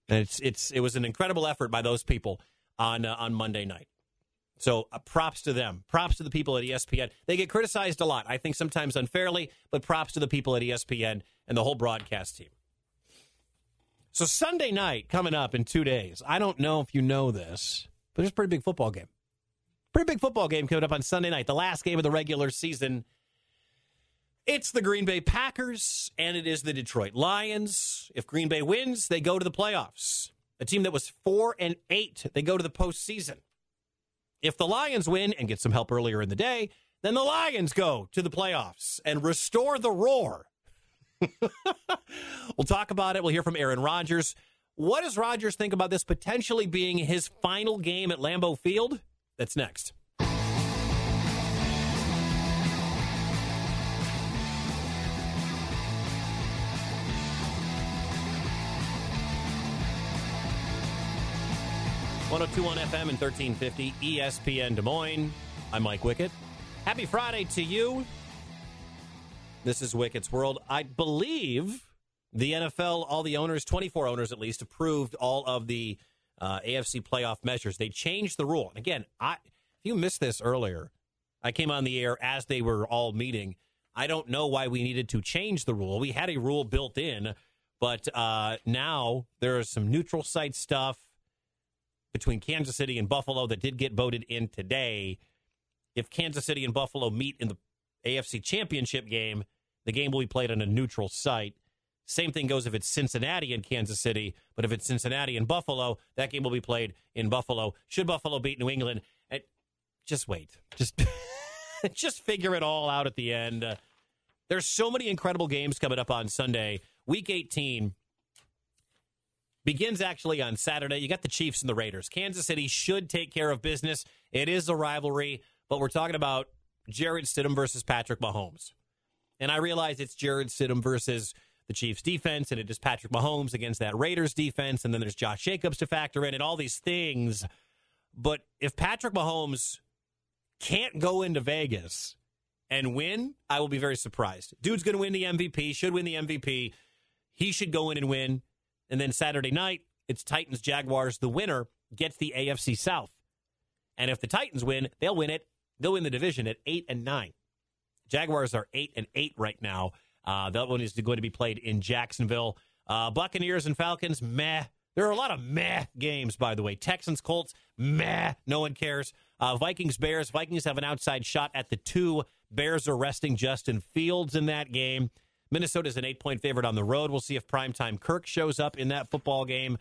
And it's it's it was an incredible effort by those people on uh, on Monday night. So uh, props to them. Props to the people at ESPN. They get criticized a lot, I think sometimes unfairly, but props to the people at ESPN and the whole broadcast team. So Sunday night coming up in two days. I don't know if you know this, but there's a pretty big football game. Pretty big football game coming up on Sunday night, the last game of the regular season. It's the Green Bay Packers and it is the Detroit Lions. If Green Bay wins, they go to the playoffs. A team that was four and eight, they go to the postseason. If the Lions win and get some help earlier in the day, then the Lions go to the playoffs and restore the roar. we'll talk about it. We'll hear from Aaron Rodgers. What does Rodgers think about this potentially being his final game at Lambeau Field? That's next. One hundred zero two one FM and thirteen fifty ESPN Des Moines. I'm Mike Wickett. Happy Friday to you. This is Wickett's World. I believe the NFL, all the owners, 24 owners at least, approved all of the uh, AFC playoff measures. They changed the rule. And again, I, if you missed this earlier, I came on the air as they were all meeting. I don't know why we needed to change the rule. We had a rule built in, but uh, now there is some neutral site stuff between Kansas City and Buffalo that did get voted in today. If Kansas City and Buffalo meet in the AFC Championship game, the game will be played on a neutral site. Same thing goes if it's Cincinnati and Kansas City, but if it's Cincinnati and Buffalo, that game will be played in Buffalo. Should Buffalo beat New England? And just wait. Just just figure it all out at the end. Uh, there's so many incredible games coming up on Sunday. Week 18 begins actually on Saturday. You got the Chiefs and the Raiders. Kansas City should take care of business. It is a rivalry, but we're talking about Jarrett Stidham versus Patrick Mahomes. And I realize it's Jarrett Stidham versus the Chiefs defense, and it is Patrick Mahomes against that Raiders defense, and then there's Josh Jacobs to factor in, and all these things. But if Patrick Mahomes can't go into Vegas and win, I will be very surprised. Dude's going to win the MVP, should win the MVP. He should go in and win. And then Saturday night, it's Titans Jaguars. The winner gets the AFC South. And if the Titans win, they'll win it. They'll win the division at eight and nine. Jaguars are eight and eight right now. Uh, that one is going to be played in Jacksonville. Uh, Buccaneers and Falcons, meh. There are a lot of meh games, by the way. Texans, Colts, meh. No one cares. Uh, Vikings, Bears. Vikings have an outside shot at the two. Bears are resting Justin Fields in that game. Minnesota's an eight point favorite on the road. We'll see if primetime Kirk shows up in that football game.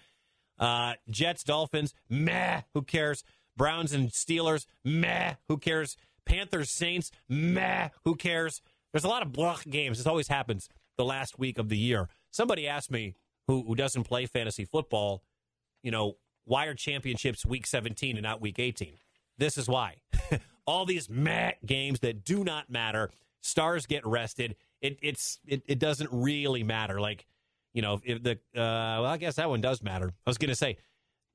Uh, Jets, Dolphins, meh. Who cares? Browns and Steelers, meh. Who cares? Panthers, Saints, meh. Who cares? There's a lot of block games. This always happens the last week of the year. Somebody asked me who, who doesn't play fantasy football, you know, why are championships week 17 and not week 18? This is why. All these meh games that do not matter. Stars get rested. It, it's it, it doesn't really matter. Like, you know, if the uh, well, I guess that one does matter. I was going to say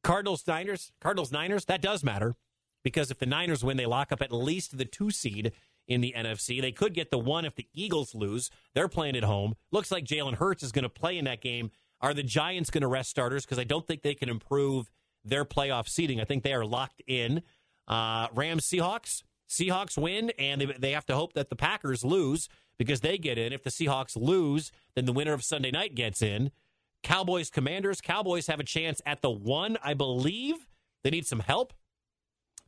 Cardinals Niners, Cardinals Niners, that does matter because if the Niners win, they lock up at least the two seed in the NFC. They could get the one if the Eagles lose. They're playing at home. Looks like Jalen Hurts is going to play in that game. Are the Giants going to rest starters? Because I don't think they can improve their playoff seeding. I think they are locked in. Uh, Rams Seahawks. Seahawks win, and they, they have to hope that the Packers lose because they get in. If the Seahawks lose, then the winner of Sunday night gets in. Cowboys Commanders. Cowboys have a chance at the one, I believe. They need some help.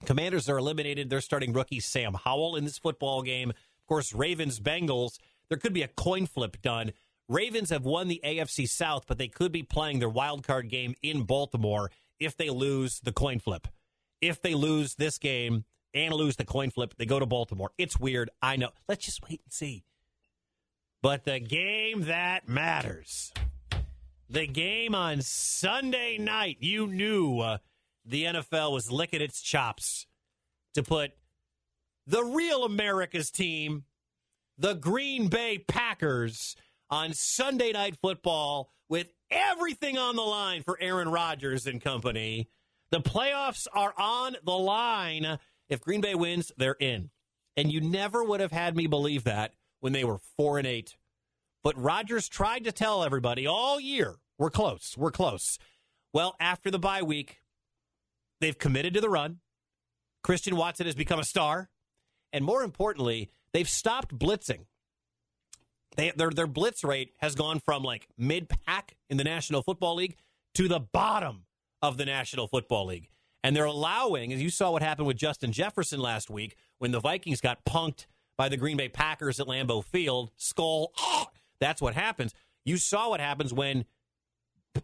Commanders are eliminated. They're starting rookie Sam Howell in this football game. Of course, Ravens Bengals. There could be a coin flip done. Ravens have won the AFC South, but they could be playing their wild card game in Baltimore if they lose the coin flip. If they lose this game and lose the coin flip, they go to Baltimore. It's weird. I know. Let's just wait and see. But the game that matters, the game on Sunday night, you knew uh, the NFL was licking its chops to put the real America's team, the Green Bay Packers, on Sunday Night Football with everything on the line for Aaron Rodgers and company. The playoffs are on the line. If Green Bay wins, they're in. And you never would have had me believe that when they were 4 and 8. But Rodgers tried to tell everybody all year, we're close, we're close. Well, after the bye week, they've committed to the run. Christian Watson has become a star. And more importantly, they've stopped blitzing. They, their, their blitz rate has gone from like mid pack in the National Football League to the bottom of the National Football League. And they're allowing, as you saw what happened with Justin Jefferson last week when the Vikings got punked by the Green Bay Packers at Lambeau Field, skull, that's what happens. You saw what happens when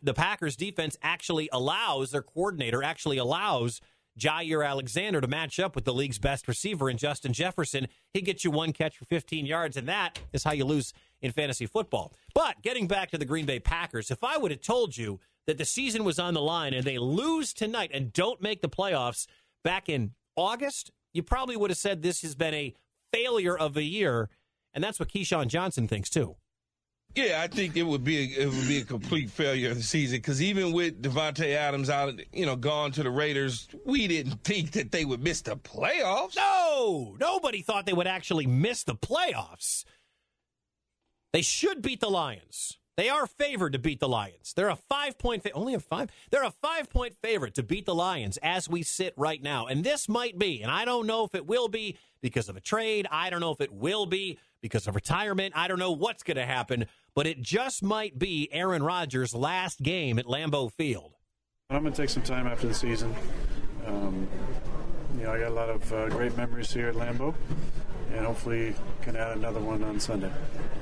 the Packers defense actually allows, their coordinator actually allows Jaire Alexander to match up with the league's best receiver in Justin Jefferson. He gets you one catch for 15 yards, and that is how you lose in fantasy football. But getting back to the Green Bay Packers, if I would have told you that the season was on the line and they lose tonight and don't make the playoffs back in August, you probably would have said this has been a failure of a year. And that's what Keyshawn Johnson thinks, too. Yeah, I think it would be a, it would be a complete failure of the season because even with Davante Adams out, you know, gone to the Raiders, we didn't think that they would miss the playoffs. No, nobody thought they would actually miss the playoffs. They should beat the Lions. They are favored to beat the Lions. They're a five point fa- only a five. They're a five point favorite to beat the Lions as we sit right now. And this might be, and I don't know if it will be because of a trade. I don't know if it will be because of retirement. I don't know what's going to happen, but it just might be Aaron Rodgers' last game at Lambeau Field. I'm going to take some time after the season. Um, you know, I got a lot of uh, great memories here at Lambeau, and hopefully can add another one on Sunday.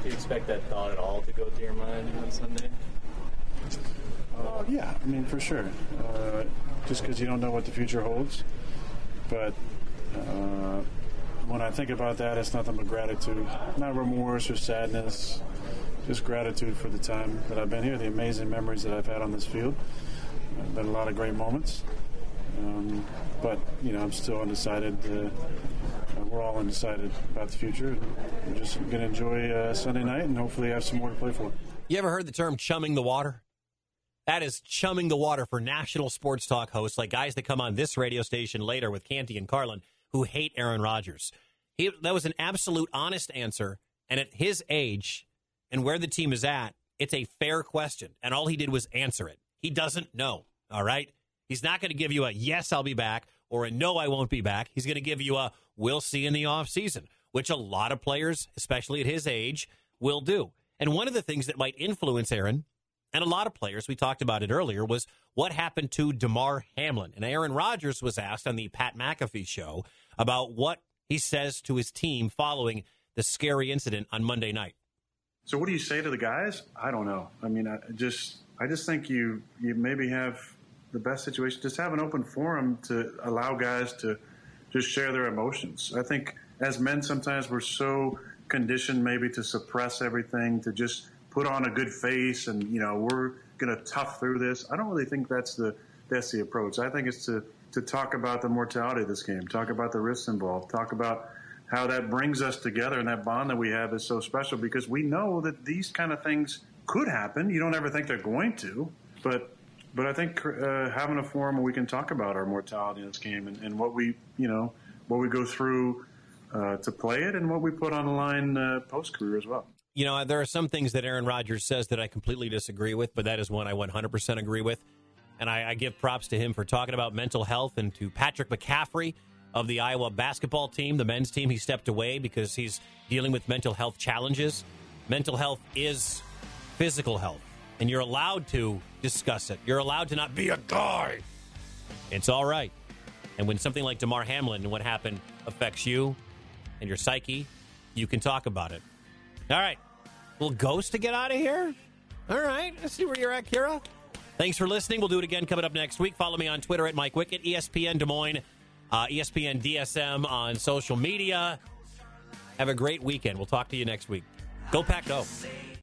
Do you expect that thought at all to go through your mind on Sunday? Uh, yeah, I mean, for sure. Uh, just because you don't know what the future holds. But uh, when I think about that, it's nothing but gratitude. Not remorse or sadness, just gratitude for the time that I've been here, the amazing memories that I've had on this field. Uh, been a lot of great moments. Um, but, you know, I'm still undecided. Uh, we're all undecided about the future. We're just going to enjoy uh, Sunday night and hopefully have some more to play for. You ever heard the term chumming the water? That is chumming the water for national sports talk hosts like guys that come on this radio station later with Canty and Carlin who hate Aaron Rodgers. He, that was an absolute honest answer. And at his age and where the team is at, it's a fair question. And all he did was answer it. He doesn't know. All right. He's not going to give you a yes, I'll be back or a no, I won't be back. He's going to give you a we'll see in the offseason, which a lot of players, especially at his age, will do. And one of the things that might influence Aaron and a lot of players, we talked about it earlier, was what happened to Damar Hamlin. And Aaron Rodgers was asked on the Pat McAfee show about what he says to his team following the scary incident on Monday night. So what do you say to the guys? I don't know. I mean, I just I just think you you maybe have the best situation. Just have an open forum to allow guys to just share their emotions. I think as men sometimes we're so conditioned maybe to suppress everything, to just put on a good face and you know we're going to tough through this. I don't really think that's the that's the approach. I think it's to to talk about the mortality of this game, talk about the risks involved, talk about how that brings us together and that bond that we have is so special because we know that these kind of things could happen. You don't ever think they're going to, but but I think uh, having a forum where we can talk about our mortality in this game and, and what we you know what we go through uh, to play it and what we put on the line uh, post career as well. You know, there are some things that Aaron Rodgers says that I completely disagree with, but that is one I 100% agree with. And I, I give props to him for talking about mental health and to Patrick McCaffery of the Iowa basketball team, the men's team. He stepped away because he's dealing with mental health challenges. Mental health is physical health, and you're allowed to discuss it. You're allowed to not be a guy. It's all right. And when something like Damar Hamlin and what happened affects you and your psyche, you can talk about it. All right. Little ghost to get out of here? All right. Let's see where you're at, Kira. Thanks for listening. We'll do it again coming up next week. Follow me on Twitter at Mike Wickett, ESPN Des Moines, uh, ESPN DSM on social media. Have a great weekend. We'll talk to you next week. Go Pack Go.